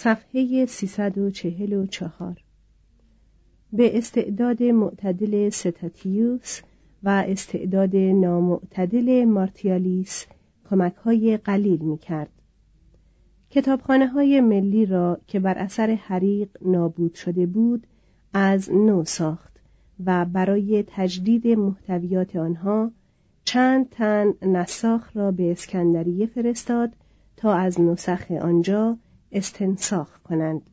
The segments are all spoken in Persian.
صفحه 344 به استعداد معتدل ستاتیوس و استعداد نامعتدل مارتیالیس کمک های قلیل می کرد. کتابخانه های ملی را که بر اثر حریق نابود شده بود از نو ساخت و برای تجدید محتویات آنها چند تن نساخ را به اسکندریه فرستاد تا از نسخ آنجا استنساخ کنند.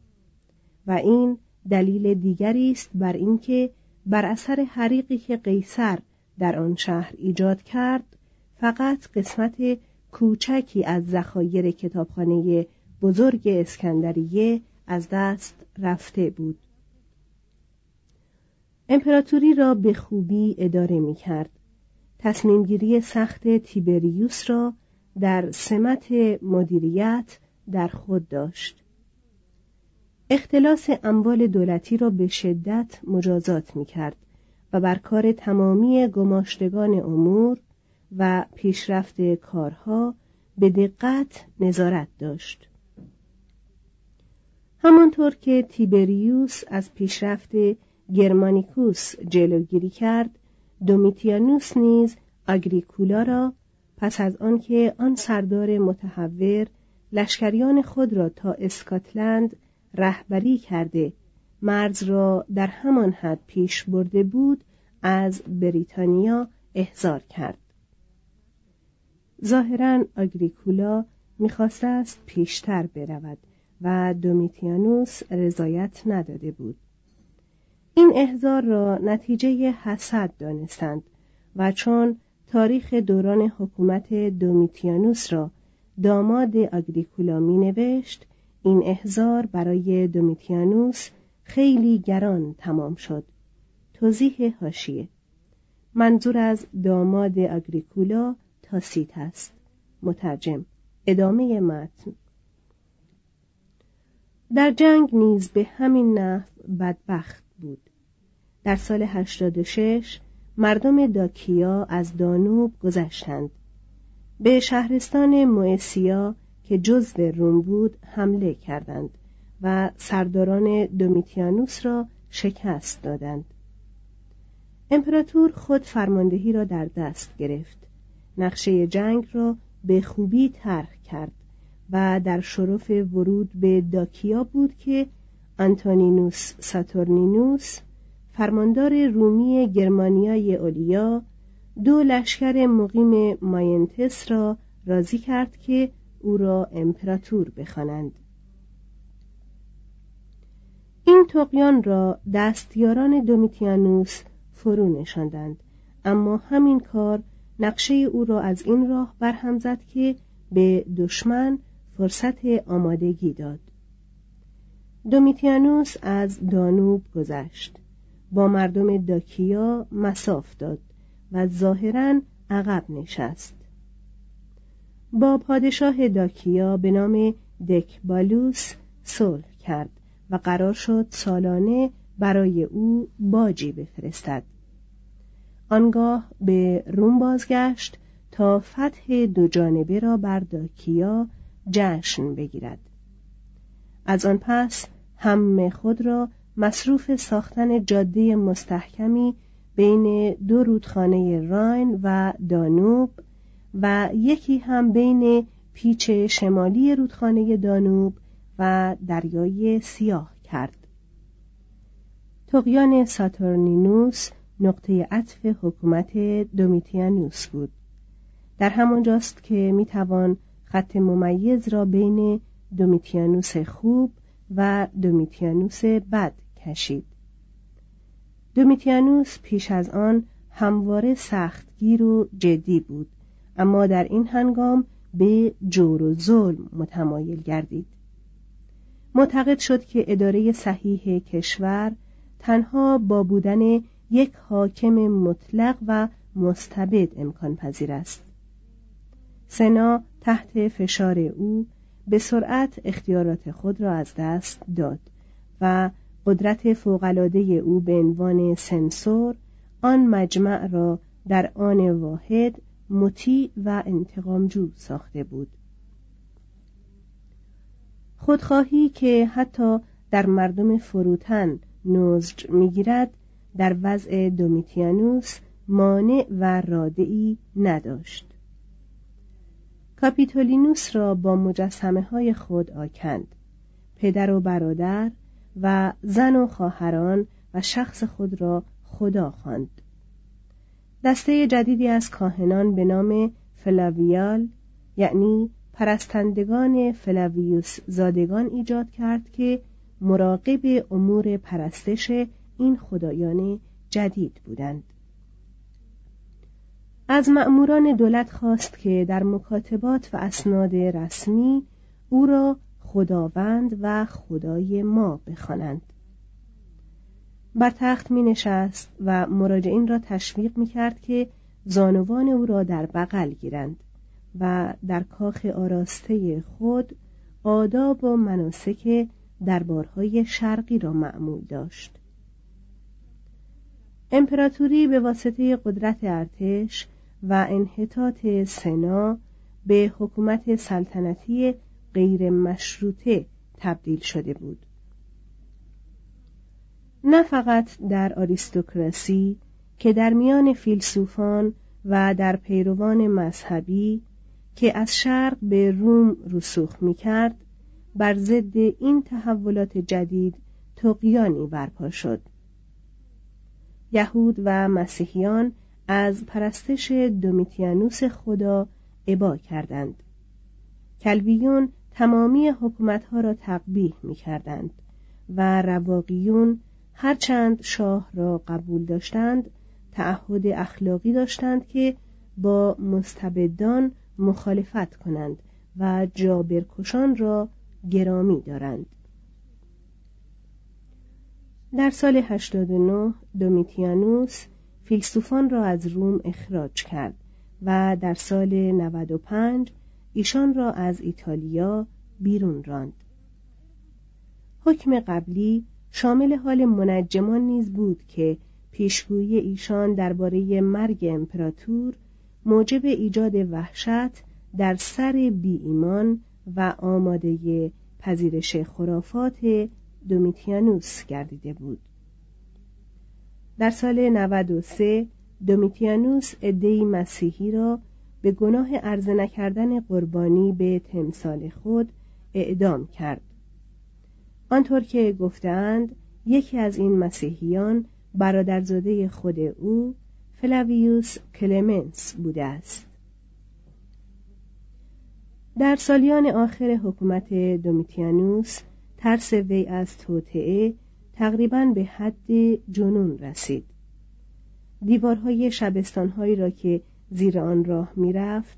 و این دلیل دیگری است بر اینکه بر اثر حریقی که قیصر در آن شهر ایجاد کرد فقط قسمت کوچکی از ذخایر کتابخانه بزرگ اسکندریه از دست رفته بود. امپراتوری را به خوبی اداره می کرد تصمیمگیری سخت تیبریوس را در سمت مدیریت در خود داشت. اختلاس اموال دولتی را به شدت مجازات می کرد و بر کار تمامی گماشتگان امور و پیشرفت کارها به دقت نظارت داشت. همانطور که تیبریوس از پیشرفت گرمانیکوس جلوگیری کرد دومیتیانوس نیز آگریکولا را پس از آنکه آن سردار متحور لشکریان خود را تا اسکاتلند رهبری کرده. مرز را در همان حد پیش برده بود از بریتانیا احضار کرد. ظاهرا آگریکولا می‌خواسته است پیشتر برود و دومیتیانوس رضایت نداده بود. این احضار را نتیجه حسد دانستند و چون تاریخ دوران حکومت دومیتیانوس را داماد آگریکولا می نوشت این احزار برای دومیتیانوس خیلی گران تمام شد. توضیح هاشیه منظور از داماد آگریکولا تاسیت است. مترجم. ادامه متن. در جنگ نیز به همین نحو بدبخت بود. در سال 86 مردم داکیا از دانوب گذشتند. به شهرستان موسیا که جزو روم بود حمله کردند و سرداران دومیتیانوس را شکست دادند. امپراتور خود فرماندهی را در دست گرفت. نقشه جنگ را به خوبی طرح کرد و در شرف ورود به داکیا بود که آنتونینوس ساتورنینوس فرماندار رومی گرمانیای اولیا دو لشکر مقیم ماینتس را راضی کرد که او را امپراتور بخوانند. این تقیان را دستیاران دومیتیانوس فرو نشاندند اما همین کار نقشه او را از این راه برهم زد که به دشمن فرصت آمادگی داد. دومیتیانوس از دانوب گذشت با مردم داکیا مساف داد. و ظاهرا عقب نشست. با پادشاه داکیا به نام دکبالوس صلح کرد و قرار شد سالانه برای او باجی بفرستد. آنگاه به روم بازگشت تا فتح دو جانبه را بر داکیا جشن بگیرد. از آن پس هم خود را مصروف ساختن جاده مستحکمی بین دو رودخانه راین و دانوب و یکی هم بین پیچ شمالی رودخانه دانوب و دریای سیاه کرد. تقیان ساتورنینوس نقطه عطف حکومت دومیتیانوس بود. در همانجاست که می‌توان خط ممیز را بین دومیتیانوس خوب و دومیتیانوس بد کشید. دومیتیانوس پیش از آن همواره سختگیر و جدی بود اما در این هنگام به جور و ظلم متمایل گردید. معتقد شد که اداره صحیح کشور تنها با بودن یک حاکم مطلق و مستبد امکان پذیر است. سنا تحت فشار او به سرعت اختیارات خود را از دست داد و قدرت فوقالعاده او به عنوان سنسور آن مجمع را در آن واحد مطیع و انتقامجو ساخته بود. خودخواهی که حتی در مردم فروتن نزج می‌گیرد در وضع دومیتیانوس مانع و رادعی نداشت. کاپیتولینوس را با مجسمه های خود آکند. پدر و برادر و زن و خواهران و شخص خود را خدا خواند. دسته جدیدی از کاهنان به نام فلاویال یعنی پرستندگان فلاویوس زادگان ایجاد کرد که مراقب امور پرستش این خدایان جدید بودند از مأموران دولت خواست که در مکاتبات و اسناد رسمی او را خداوند و خدای ما بخوانند. بر تخت می نشست و مراجعین را تشویق می کرد که زانوان او را در بغل گیرند و در کاخ آراسته خود آداب و مناسک دربارهای شرقی را معمول داشت. امپراتوری به واسطه قدرت ارتش و انحطاط سنا به حکومت سلطنتی غیر مشروطه تبدیل شده بود. نه فقط در آریستوکراسی که در میان فیلسوفان و در پیروان مذهبی که از شرق به روم رسوخ می کرد بر ضد این تحولات جدید تقیانی برپا شد. یهود و مسیحیان از پرستش دومیتیانوس خدا عبا کردند. کلبیون تمامی حکومتها را تقبیح می کردند و رواقیون هرچند شاه را قبول داشتند تعهد اخلاقی داشتند که با مستبدان مخالفت کنند و جابرکشان را گرامی دارند. در سال 89 دومیتیانوس فیلسوفان را از روم اخراج کرد و در سال 95 ایشان را از ایتالیا بیرون راند. حکم قبلی شامل حال منجمان نیز بود که پیشگویی ایشان درباره مرگ امپراتور موجب ایجاد وحشت در سر بی ایمان و آماده پذیرش خرافات دومیتیانوس گردیده بود. در سال 93 دومیتیانوس ادهی مسیحی را به گناه عرضه نکردن قربانی به تمثال خود اعدام کرد. آنطور که گفتند یکی از این مسیحیان برادرزاده خود او فلاویوس کلمنس بوده است. در سالیان آخر حکومت دومیتیانوس ترس وی از توطعه تقریبا به حد جنون رسید. دیوارهای شبستانهایی را که زیر آن راه می‌رفت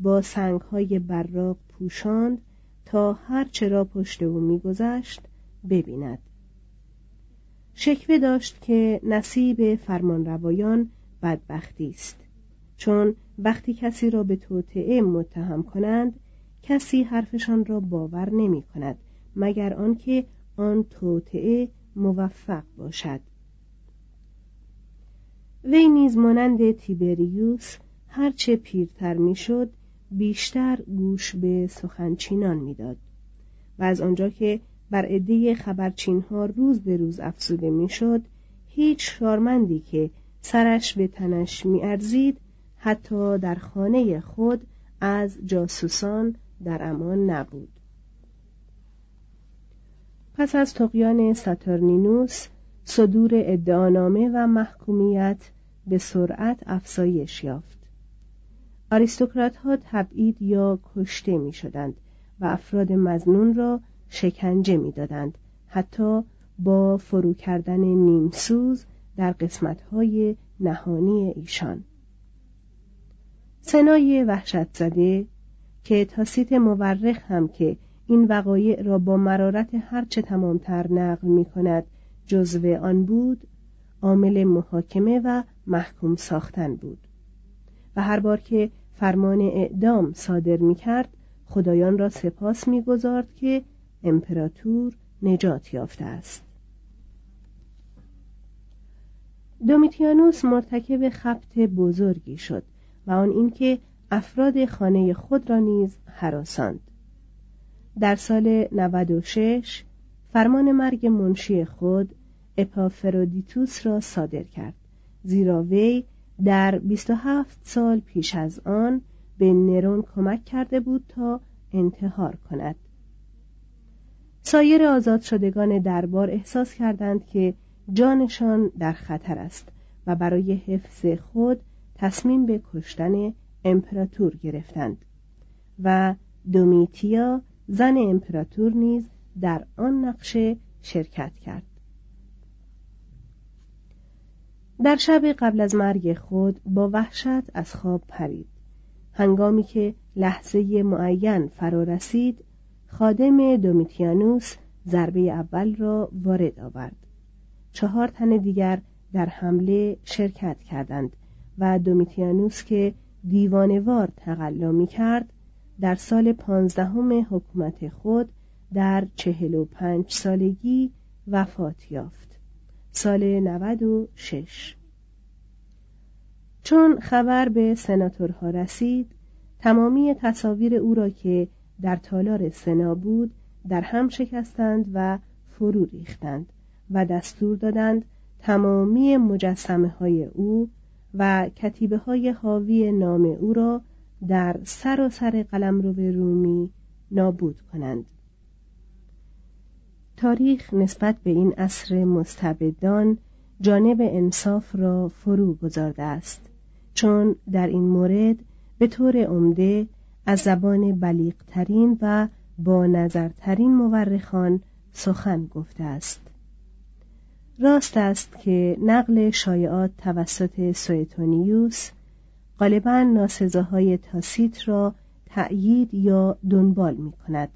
با سنگهای براق پوشاند تا هر چرا پشت او میگذشت ببیند. شکوه داشت که نصیب فرمانروایان بدبختی است. چون وقتی کسی را به توطعه متهم کنند کسی حرفشان را باور نمی کند مگر آنکه آن توطعه موفق باشد. وی نیز مانند تیبریوس هرچه پیرتر می‌شد بیشتر گوش به سخنچینان می‌داد. و از آنجا که بر عده خبرچین ها روز به روز افزوده می‌شد هیچ شارمندی که سرش به تنش میارزید حتی در خانه خود از جاسوسان در امان نبود. پس از تقیان ساتورنینوس صدور ادعانامه و محکومیت به سرعت افزایش یافت. آریستوکرات ها تبعید یا کشته می شدند و افراد مزنون را شکنجه می دادند حتی با فرو کردن نیمسوز در قسمت های نهانی ایشان. سنای وحشت زده که تاسیت مورخ هم که این وقایع را با مرارت هرچه تمامتر نقل می کند جزو آن بود عامل محاکمه و محکوم ساختن بود. و هر بار که فرمان اعدام صادر می کرد خدایان را سپاس می گذارد که امپراتور نجات یافته است. دومیتیانوس مرتکب خبت بزرگی شد و آن اینکه افراد خانه خود را نیز حراساند در سال 96 فرمان مرگ منشی خود اپافرودیتوس را صادر کرد زیرا وی در 27 سال پیش از آن به نرون کمک کرده بود تا انتحار کند. سایر آزاد شدگان دربار احساس کردند که جانشان در خطر است و برای حفظ خود تصمیم به کشتن امپراتور گرفتند و دومیتیا زن امپراتور نیز در آن نقشه شرکت کرد. در شب قبل از مرگ خود با وحشت از خواب پرید. هنگامی که لحظه معین فرا رسید خادم دومیتیانوس ضربه اول را وارد آورد. چهار تن دیگر در حمله شرکت کردند و دومیتیانوس که دیوانوار تقلا می کرد در سال پانزدهم حکومت خود در چهل و پنج سالگی وفات یافت. سال نود و شش. چون خبر به سناتورها رسید تمامی تصاویر او را که در تالار سنا بود در هم شکستند و فرو ریختند و دستور دادند تمامی مجسمه های او و کتیبه های حاوی نام او را در سر و سر قلمرو رومی نابود کنند. تاریخ نسبت به این عصر مستبدان جانب انصاف را فرو گذارده است. چون در این مورد به طور عمده از زبان بلیغترین و با نظرترین مورخان سخن گفته است. راست است که نقل شایعات توسط سویتونیوس غالبا ناسزاهای تاسیت را تأیید یا دنبال می کند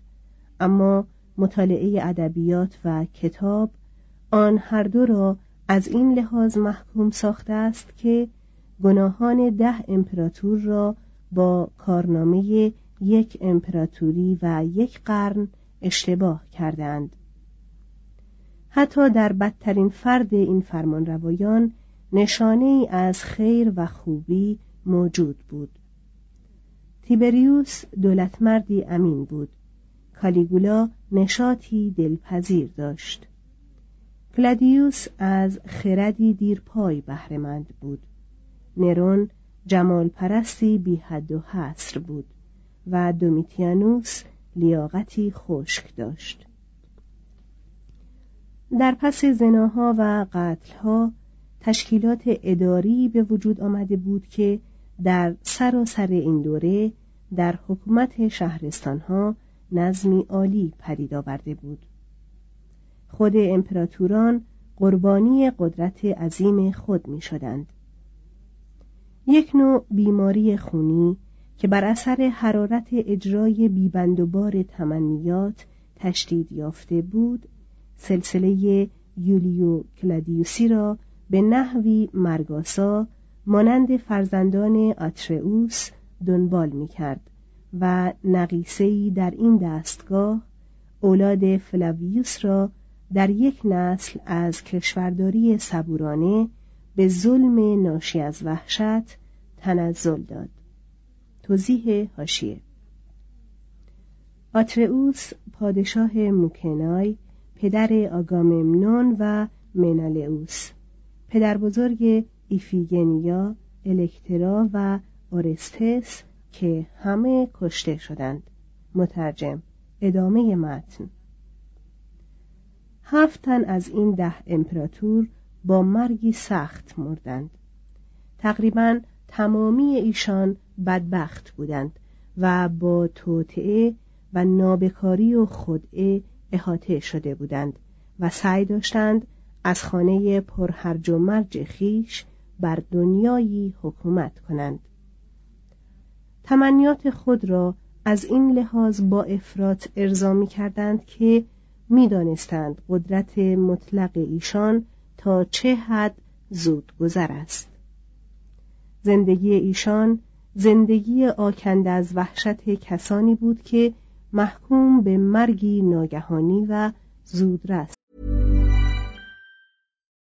اما مطالعه ادبیات و کتاب آن هر دو را از این لحاظ محکوم ساخته است که گناهان ده امپراتور را با کارنامه یک امپراتوری و یک قرن اشتباه کردند حتی در بدترین فرد این فرمانروایان نشانه ای از خیر و خوبی موجود بود. تیبریوس دولتمردی امین بود. کالیگولا نشاطی دلپذیر داشت. کلادیوس از خردی دیرپای بهرهمند بود. نرون جمال پرستی بی حد و حصر بود و دومیتیانوس لیاقتی خشک داشت. در پس زناها و قتلها تشکیلات اداری به وجود آمده بود که در سراسر این دوره در حکومت شهرستانها نظمی عالی پدید آورده بود خود امپراتوران قربانی قدرت عظیم خود می شدند. یک نوع بیماری خونی که بر اثر حرارت اجرای بیبند و بار تمنیات تشدید یافته بود سلسله یولیو کلادیوسی را به نحوی مرگ‌آسا مانند فرزندان آترئوس دنبال می کرد و نقیصه‌ای در این دستگاه اولاد فلاویوس را در یک نسل از کشورداری صبورانه به ظلم ناشی از وحشت تنزل داد. توضیح هاشیه آترئوس پادشاه موکنای پدر آگاممنون و منالئوس پدر بزرگ ایفیگنیا الکترا و اورستس که همه کشته شدند. مترجم ادامه متن. هفت تن از این ده امپراتور با مرگی سخت مردند. تقریبا تمامی ایشان بدبخت بودند و با توطعه و نابکاری و خدعه احاطه شده بودند و سعی داشتند از خانه پرهرج و مرج خیش بر دنیایی حکومت کنند. تمنیات خود را از این لحاظ با افراط ارضا می کردند که می‌دانستند قدرت مطلق ایشان تا چه حد زود گذر است. زندگی ایشان زندگی آکند از وحشت کسانی بود که محکوم به مرگی ناگهانی و زودرس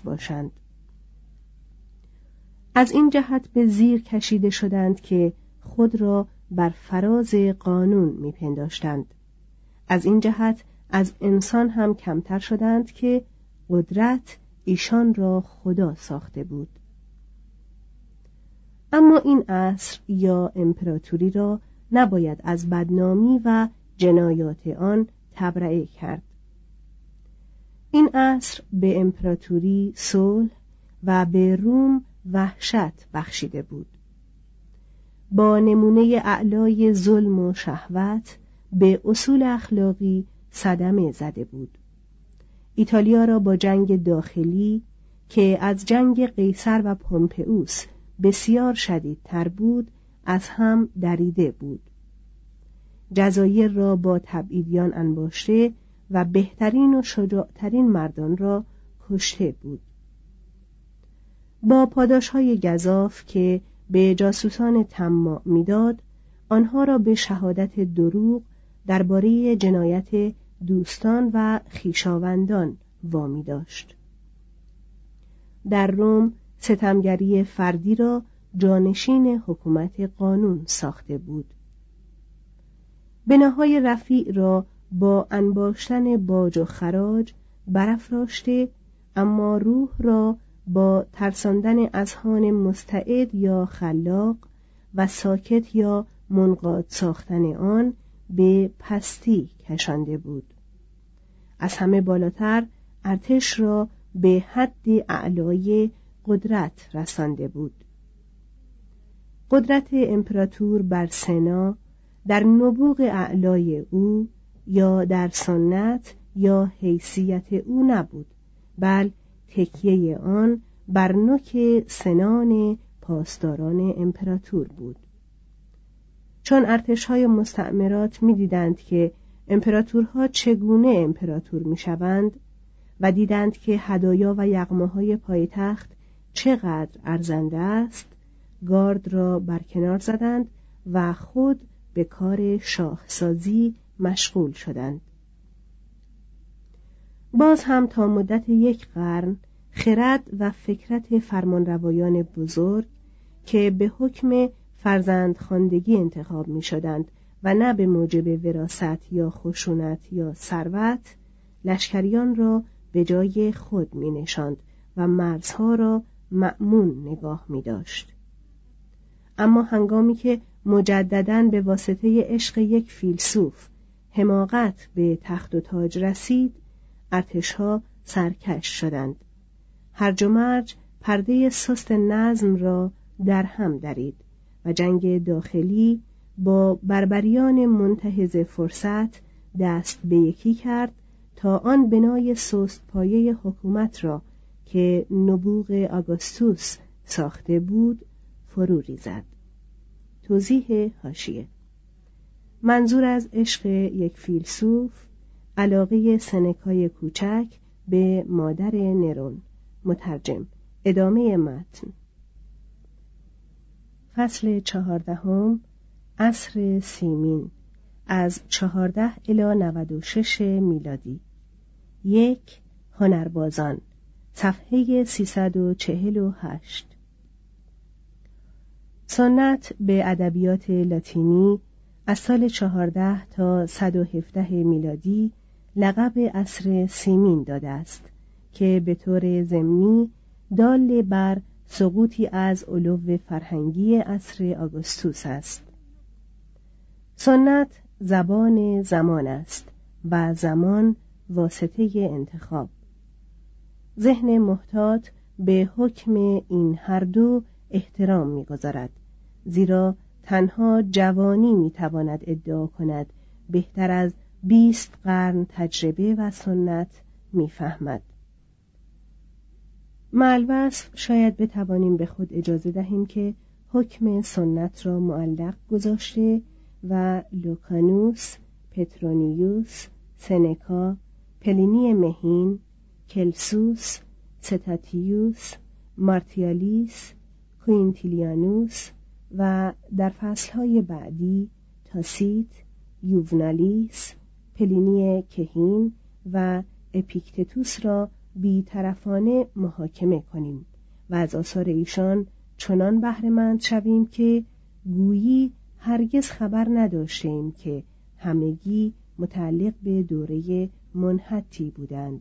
باشند. از این جهت به زیر کشیده شدند که خود را بر فراز قانون میپنداشتند. از این جهت از انسان هم کمتر شدند که قدرت ایشان را خدا ساخته بود. اما این عصر یا امپراتوری را نباید از بدنامی و جنایات آن تبرئه کرد. این عصر به امپراتوری صلح و به روم وحشت بخشیده بود. با نمونه اعلای ظلم و شهوت به اصول اخلاقی صدمه زده بود. ایتالیا را با جنگ داخلی که از جنگ قیصر و پومپئوس بسیار شدیدتر بود از هم دریده بود. جزایر را با تبعیدیان انباشته و بهترین و شجاعترین مردان را کشته بود. با پاداش های گذاف که به جاسوسان تماع می‌داد آنها را به شهادت دروغ درباره جنایت دوستان و خیشاوندان وامی داشت. در روم ستمگری فردی را جانشین حکومت قانون ساخته بود. بناهای رفیع را با انباشتن باج و خراج برافراشته اما روح را با ترساندن اذهان مستعد یا خلاق و ساکت یا منقاد ساختن آن به پستی کشانده بود. از همه بالاتر ارتش را به حد اعلای قدرت رسانده بود. قدرت امپراتور بر سنا در نبوغ اعلای او یا در سنت یا حیثیت او نبود بل تکیه آن بر نوک سنان پاسداران امپراتور بود. چون ارتشهای مستعمرات می‌دیدند که امپراتورها چگونه امپراتور می‌شوند و دیدند که هدایا و یغماهای پایتخت چقدر ارزنده است گارد را برکنار زدند و خود به کار شاهسازی مشغول شدند باز هم تا مدت یک قرن خرد و فکرت فرمانروایان بزرگ که به حکم فرزند خاندگی انتخاب می شدند و نه به موجب وراست یا خشونت یا ثروت لشکریان را به جای خود می نشاند و مرزها را مأمون نگاه می داشت. اما هنگامی که مجددا به واسطه عشق یک فیلسوف حماقت به تخت و تاج رسید ارتشها سرکش شدند. هرج و مرج پرده سست نظم را در هم درید و جنگ داخلی با بربریان منتهز فرصت دست به یکی کرد تا آن بنای سست پایه حکومت را که نبوغ آگوستوس ساخته بود فرو ریزد. توضیح هاشیه منظور از عشق یک فیلسوف علاقه سنکای کوچک به مادر نرون. مترجم ادامه متن. فصل چهاردهم عصر سیمین. از چهارده الی نود و شش میلادی. یک هنربازان. صفحه سیصد و چهل و هشت. سنت به ادبیات لاتینی از سال چهارده تا صد و هفته میلادی لقب عصر سیمین داده است که به طور ضمنی دال بر سقوطی از علو فرهنگی عصر آگوستوس است. سنت زبان زمان است و زمان واسطه انتخاب. ذهن محتاط به حکم این هر دو احترام می‌گذارد زیرا تنها جوانی می‌تواند ادعا کند. بهتر از بیست قرن تجربه و سنت می‌فهمد. معلوصف شاید بتوانیم به خود اجازه دهیم که حکم سنت را معلق گذاشته و لوکانوس، پترونیوس، سنکا، پلینی مهین، کلسوس، ستاتیوس، مارتیالیس، کوینتیلیانوس و در فصلهای بعدی تاسیت، یوونالیس، پلینی کهین و اپیکتتوس را بیطرفانه محاکمه کنیم و از آثار ایشان چنان بهرهمند شویم که گویی هرگز خبر نداشتیم که همگی متعلق به دوره منحتی بودند.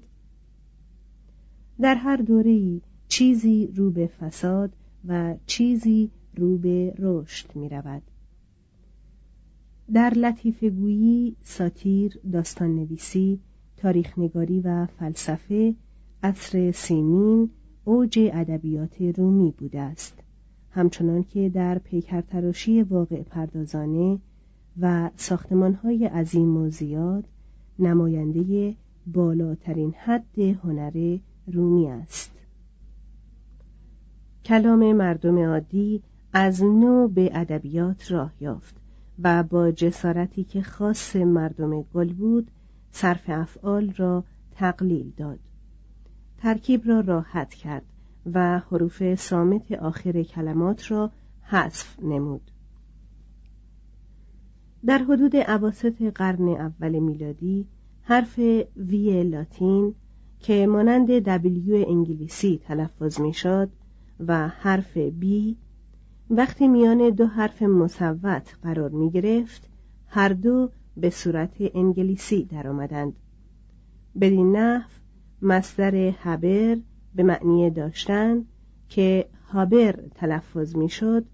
در هر دوره چیزی رو به فساد و چیزی رو به رشد می رود. در لطیف گویی، ساتیر، داستان نویسی، تاریخ نگاری و فلسفه عصر سیمین اوج ادبیات رومی بوده است همچنان که در پیکرتراشی واقع پردازانه و ساختمانهای عظیم و زیاد نماینده بالاترین حد هنر رومی است کلام مردم عادی از نو به ادبیات راه یافت و با جسارتی که خاص مردم گل بود صرف افعال را تقلیل داد. ترکیب را راحت کرد و حروف سامت آخر کلمات را حذف نمود. در حدود عواسط قرن اول میلادی حرف وی لاتین که مانند دبلیو انگلیسی تلفظ می‌شد و حرف بی وقتی میان دو حرف مصوت قرار می گرفت هر دو به صورت انگلیسی درآمدند. بدین نحو مصدر هبر به معنی داشتن که هابر تلفظ می‌شد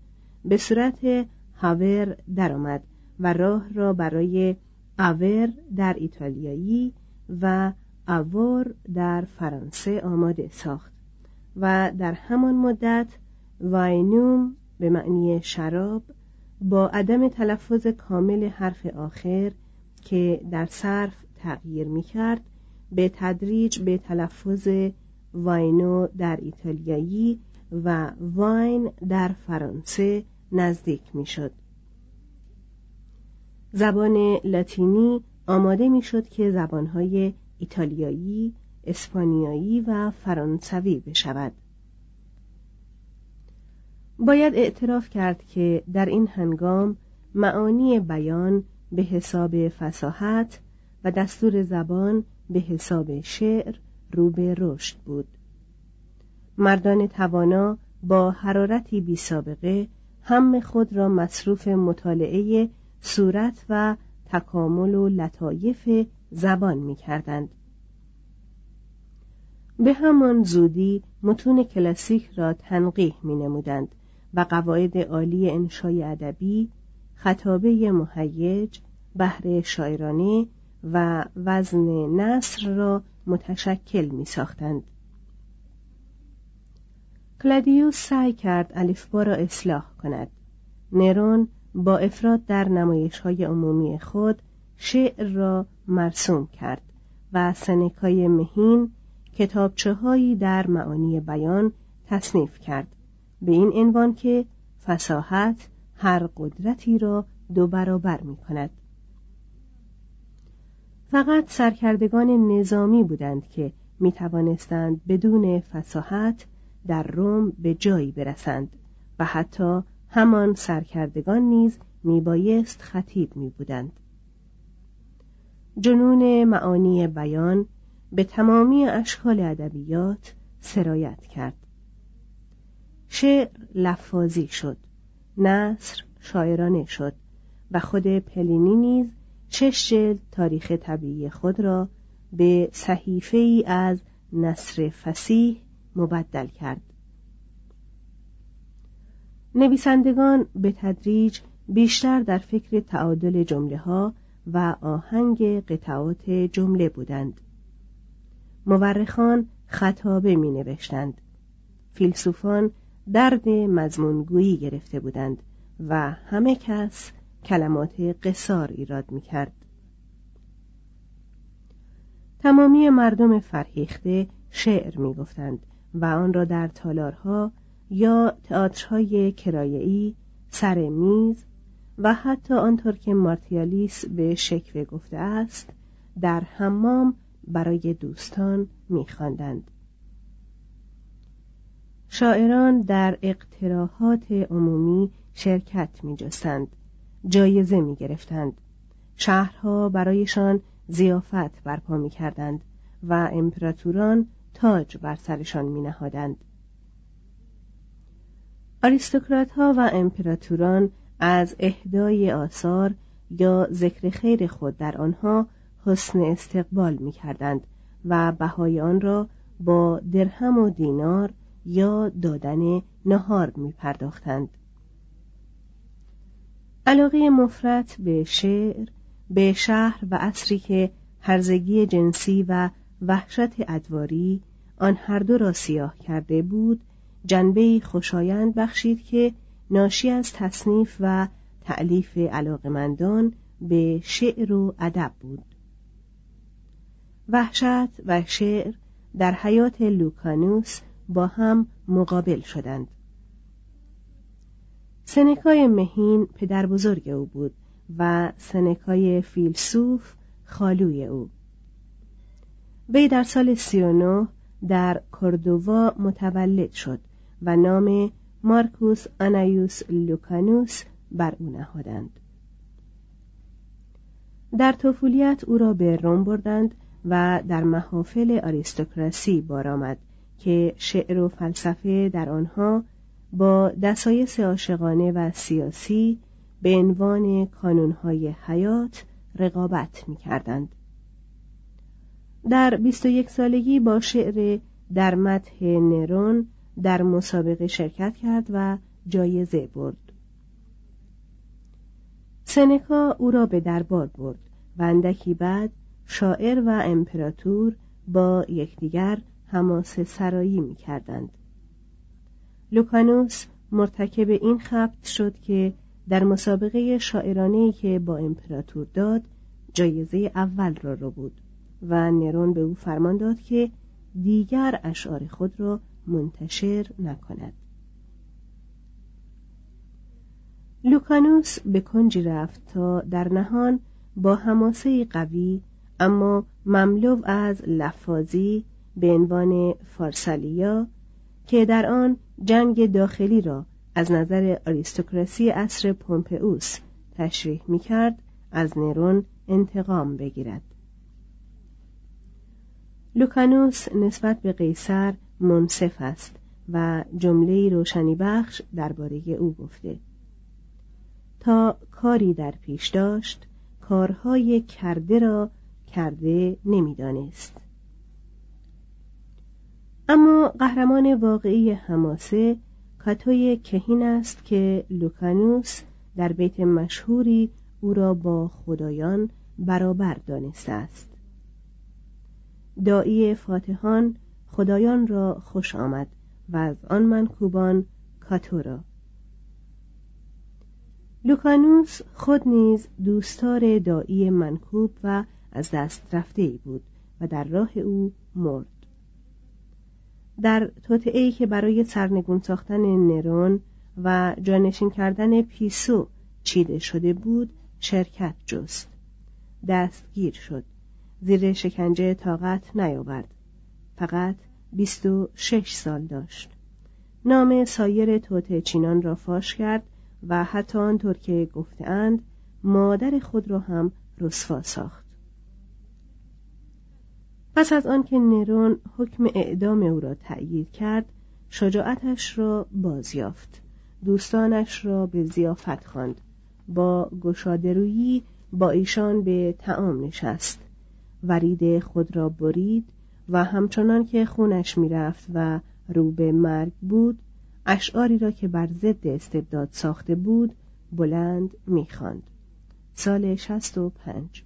به صورت هاور درآمد و راه را برای آور در ایتالیایی و آور در فرانسه آماده ساخت و در همان مدت واینوم به معنی شراب با عدم تلفظ کامل حرف آخر که در صرف تغییر می کرد به تدریج به تلفظ واینو در ایتالیایی و واین در فرانسه نزدیک می شد. زبان لاتینی آماده می شد که زبانهای ایتالیایی، اسپانیایی و فرانسوی بشود. باید اعتراف کرد که در این هنگام معانی بیان به حساب فساحت و دستور زبان به حساب شعر رو به رشد بود مردان توانا با حرارتی بی سابقه هم خود را مصروف مطالعه صورت و تکامل و لطایف زبان می کردند. به همان زودی متون کلاسیک را تنقیح می نمودند و قواعد عالی انشای ادبی خطابه مهیج بحر شاعرانه و وزن نثر را متشکل می ساختند. کلادیوس سعی کرد الفبا را اصلاح کند. نرون با افراد در نمایش های عمومی خود شعر را مرسوم کرد و سنکای مهین کتابچه هایی در معانی بیان تصنیف کرد به این عنوان که فساحت هر قدرتی را دو برابر می کند. فقط سرکردگان نظامی بودند که می توانستند بدون فساحت در روم به جایی برسند و حتی همان سرکردگان نیز میبایست خطیب می بودند. جنون معانی بیان به تمامی اشکال ادبیات سرایت کرد. شعر لفاظی شد؟ نصر شاعرانه شد و خود پلینی نیز شش تاریخ طبیعی خود را به صحیفه ای از نصر فسیح مبدل کرد. نویسندگان به تدریج بیشتر در فکر تعادل جمله ها و آهنگ قطعات جمله بودند. مورخان خطابه می نوشتند فیلسوفان درد مضمونگویی گرفته بودند و همه کس کلمات قصار ایراد می کرد. تمامی مردم فرهیخته شعر می گفتند و آن را در تالارها یا تئاترهای کرایه‌ای سر میز و حتی آنطور که مارتیالیس به شکوه گفته است در حمام برای دوستان میخواندند شاعران در اقتراحات عمومی شرکت میجستند جایزه می‌گرفتند. شهرها برایشان زیافت برپا می‌کردند و امپراتوران تاج بر سرشان مینهادند. آریستوکرات ها و امپراتوران از اهدای آثار یا ذکر خیر خود در آنها حسن استقبال می کردند و بهای آن را با درهم و دینار یا دادن نهار می پرداختند. علاقه مفرت به شعر به شهر و عصری که هرزگی جنسی و وحشت ادواری آن هر دو را سیاه کرده بود جنبه خوشایند بخشید که ناشی از تصنیف و تألیف علاقمندان به شعر و ادب بود وحشت و شعر در حیات لوکانوس با هم مقابل شدند. سنکای مهین پدر بزرگ او بود و سنکای فیلسوف خالوی او. وی در سال 39 در کردووا متولد شد و نام مارکوس آنایوس لوکانوس بر او نهادند. در طفولیت او را به روم بردند و در محافل آریستوکراسی بار آمد. که شعر و فلسفه در آنها با دسایس عاشقانه و سیاسی به عنوان کانونهای حیات رقابت می کردند. در 21 سالگی با شعر در متح نرون در مسابقه شرکت کرد و جایزه برد. سنکا او را به دربار برد و اندکی بعد شاعر و امپراتور با یکدیگر حماس سرایی می کردند. لوکانوس مرتکب این خبت شد که در مسابقه شاعرانهی که با امپراتور داد جایزه اول را رو بود و نرون به او فرمان داد که دیگر اشعار خود را منتشر نکند لوکانوس به کنجی رفت تا در نهان با حماسه قوی اما مملو از لفاظی به عنوان فارسالیا که در آن جنگ داخلی را از نظر آریستوکراسی عصر پومپئوس تشریح می کرد از نرون انتقام بگیرد. لوکانوس نسبت به قیصر منصف است و جمله روشنی بخش درباره او گفته. تا کاری در پیش داشت کارهای کرده را کرده نمی‌دانست. اما قهرمان واقعی حماسه کاتوی کهین است که لوکانوس در بیت مشهوری او را با خدایان برابر دانسته است. دایی فاتحان خدایان را خوش آمد و از آن منکوبان کاتو را. لوکانوس خود نیز دوستار دایی منکوب و از دست رفته ای بود و در راه او مرد. در توطعه که برای سرنگون ساختن نرون و جانشین کردن پیسو چیده شده بود شرکت جست. دستگیر شد. زیر شکنجه طاقت نیاورد. فقط بیست و شش سال داشت. نام سایر توته چینان را فاش کرد و حتی آنطور که گفتهاند مادر خود را هم رسوا ساخت. پس از آنکه نرون حکم اعدام او را تأیید کرد شجاعتش را بازیافت. دوستانش را به زیافت خواند. با گشادرویی با ایشان به تعام نشست. ورید خود را برید و همچنان که خونش می‌رفت و رو به مرگ بود اشعاری را که بر ضد استبداد ساخته بود بلند می‌خواند. سال شست و پنج.